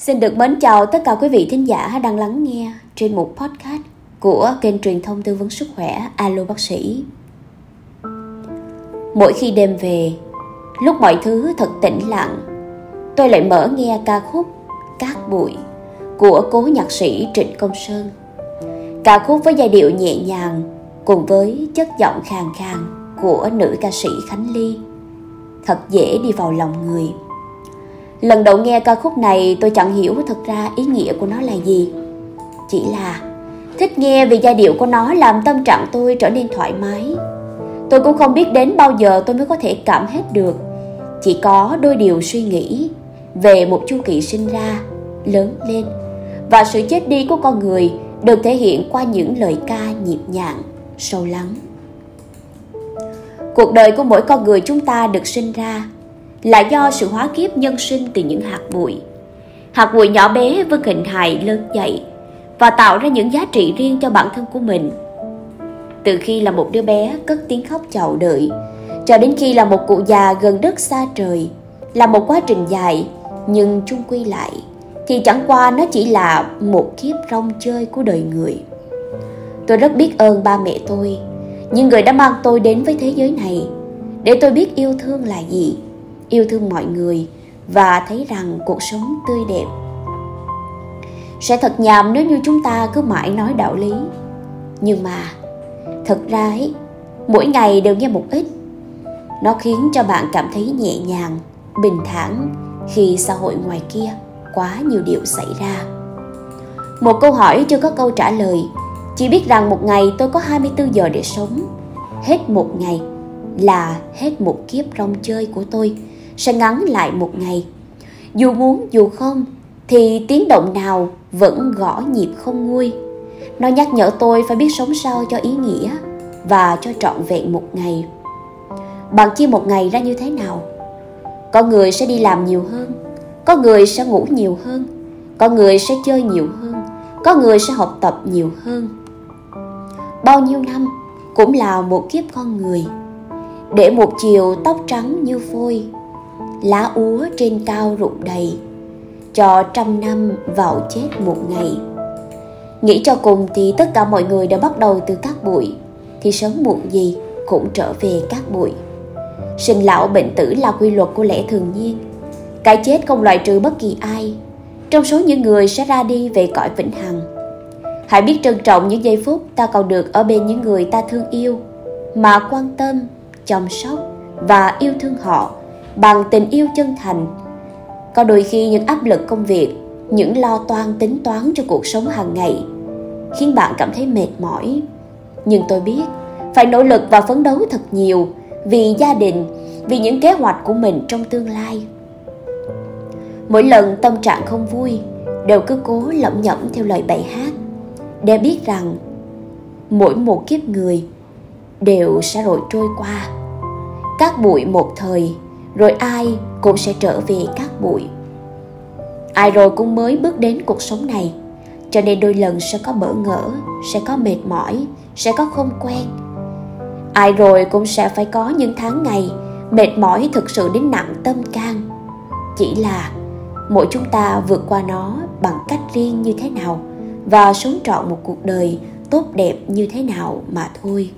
Xin được mến chào tất cả quý vị thính giả đang lắng nghe trên một podcast của kênh truyền thông tư vấn sức khỏe Alo Bác sĩ. Mỗi khi đêm về, lúc mọi thứ thật tĩnh lặng, tôi lại mở nghe ca khúc Cát bụi của cố nhạc sĩ Trịnh Công Sơn. Ca khúc với giai điệu nhẹ nhàng cùng với chất giọng khàn khàn của nữ ca sĩ Khánh Ly. Thật dễ đi vào lòng người. Lần đầu nghe ca khúc này tôi chẳng hiểu thực ra ý nghĩa của nó là gì. Chỉ là thích nghe vì giai điệu của nó làm tâm trạng tôi trở nên thoải mái. Tôi cũng không biết đến bao giờ tôi mới có thể cảm hết được. Chỉ có đôi điều suy nghĩ về một chu kỳ sinh ra, lớn lên và sự chết đi của con người được thể hiện qua những lời ca nhịp nhàng, sâu lắng. Cuộc đời của mỗi con người chúng ta được sinh ra là do sự hóa kiếp nhân sinh từ những hạt bụi. Hạt bụi nhỏ bé với hình hài lớn dậy và tạo ra những giá trị riêng cho bản thân của mình. Từ khi là một đứa bé cất tiếng khóc chào đợi, cho đến khi là một cụ già gần đất xa trời, là một quá trình dài, nhưng chung quy lại thì chẳng qua nó chỉ là một kiếp rong chơi của đời người. Tôi rất biết ơn ba mẹ tôi, những người đã mang tôi đến với thế giới này, để tôi biết yêu thương là gì yêu thương mọi người và thấy rằng cuộc sống tươi đẹp. Sẽ thật nhàm nếu như chúng ta cứ mãi nói đạo lý. Nhưng mà thật ra ấy, mỗi ngày đều nghe một ít. Nó khiến cho bạn cảm thấy nhẹ nhàng bình thản khi xã hội ngoài kia quá nhiều điều xảy ra. Một câu hỏi chưa có câu trả lời chỉ biết rằng một ngày tôi có 24 giờ để sống. Hết một ngày là hết một kiếp rong chơi của tôi sẽ ngắn lại một ngày. Dù muốn dù không thì tiếng động nào vẫn gõ nhịp không nguôi. Nó nhắc nhở tôi phải biết sống sao cho ý nghĩa và cho trọn vẹn một ngày. Bạn chia một ngày ra như thế nào? Có người sẽ đi làm nhiều hơn, có người sẽ ngủ nhiều hơn, có người sẽ chơi nhiều hơn, có người sẽ học tập nhiều hơn. Bao nhiêu năm cũng là một kiếp con người. Để một chiều tóc trắng như phôi lá úa trên cao rụng đầy, cho trăm năm vào chết một ngày. Nghĩ cho cùng thì tất cả mọi người đã bắt đầu từ các bụi, thì sớm muộn gì cũng trở về các bụi. Sinh lão bệnh tử là quy luật của lẽ thường nhiên. Cái chết không loại trừ bất kỳ ai. Trong số những người sẽ ra đi về cõi vĩnh hằng. Hãy biết trân trọng những giây phút ta còn được ở bên những người ta thương yêu, mà quan tâm, chăm sóc và yêu thương họ bằng tình yêu chân thành. Có đôi khi những áp lực công việc, những lo toan tính toán cho cuộc sống hàng ngày khiến bạn cảm thấy mệt mỏi. Nhưng tôi biết, phải nỗ lực và phấn đấu thật nhiều vì gia đình, vì những kế hoạch của mình trong tương lai. Mỗi lần tâm trạng không vui, đều cứ cố lẩm nhẩm theo lời bài hát để biết rằng mỗi một kiếp người đều sẽ rồi trôi qua. Các bụi một thời rồi ai cũng sẽ trở về cát bụi. Ai rồi cũng mới bước đến cuộc sống này. Cho nên đôi lần sẽ có bỡ ngỡ, sẽ có mệt mỏi, sẽ có không quen. Ai rồi cũng sẽ phải có những tháng ngày mệt mỏi thực sự đến nặng tâm can. Chỉ là mỗi chúng ta vượt qua nó bằng cách riêng như thế nào và sống trọn một cuộc đời tốt đẹp như thế nào mà thôi.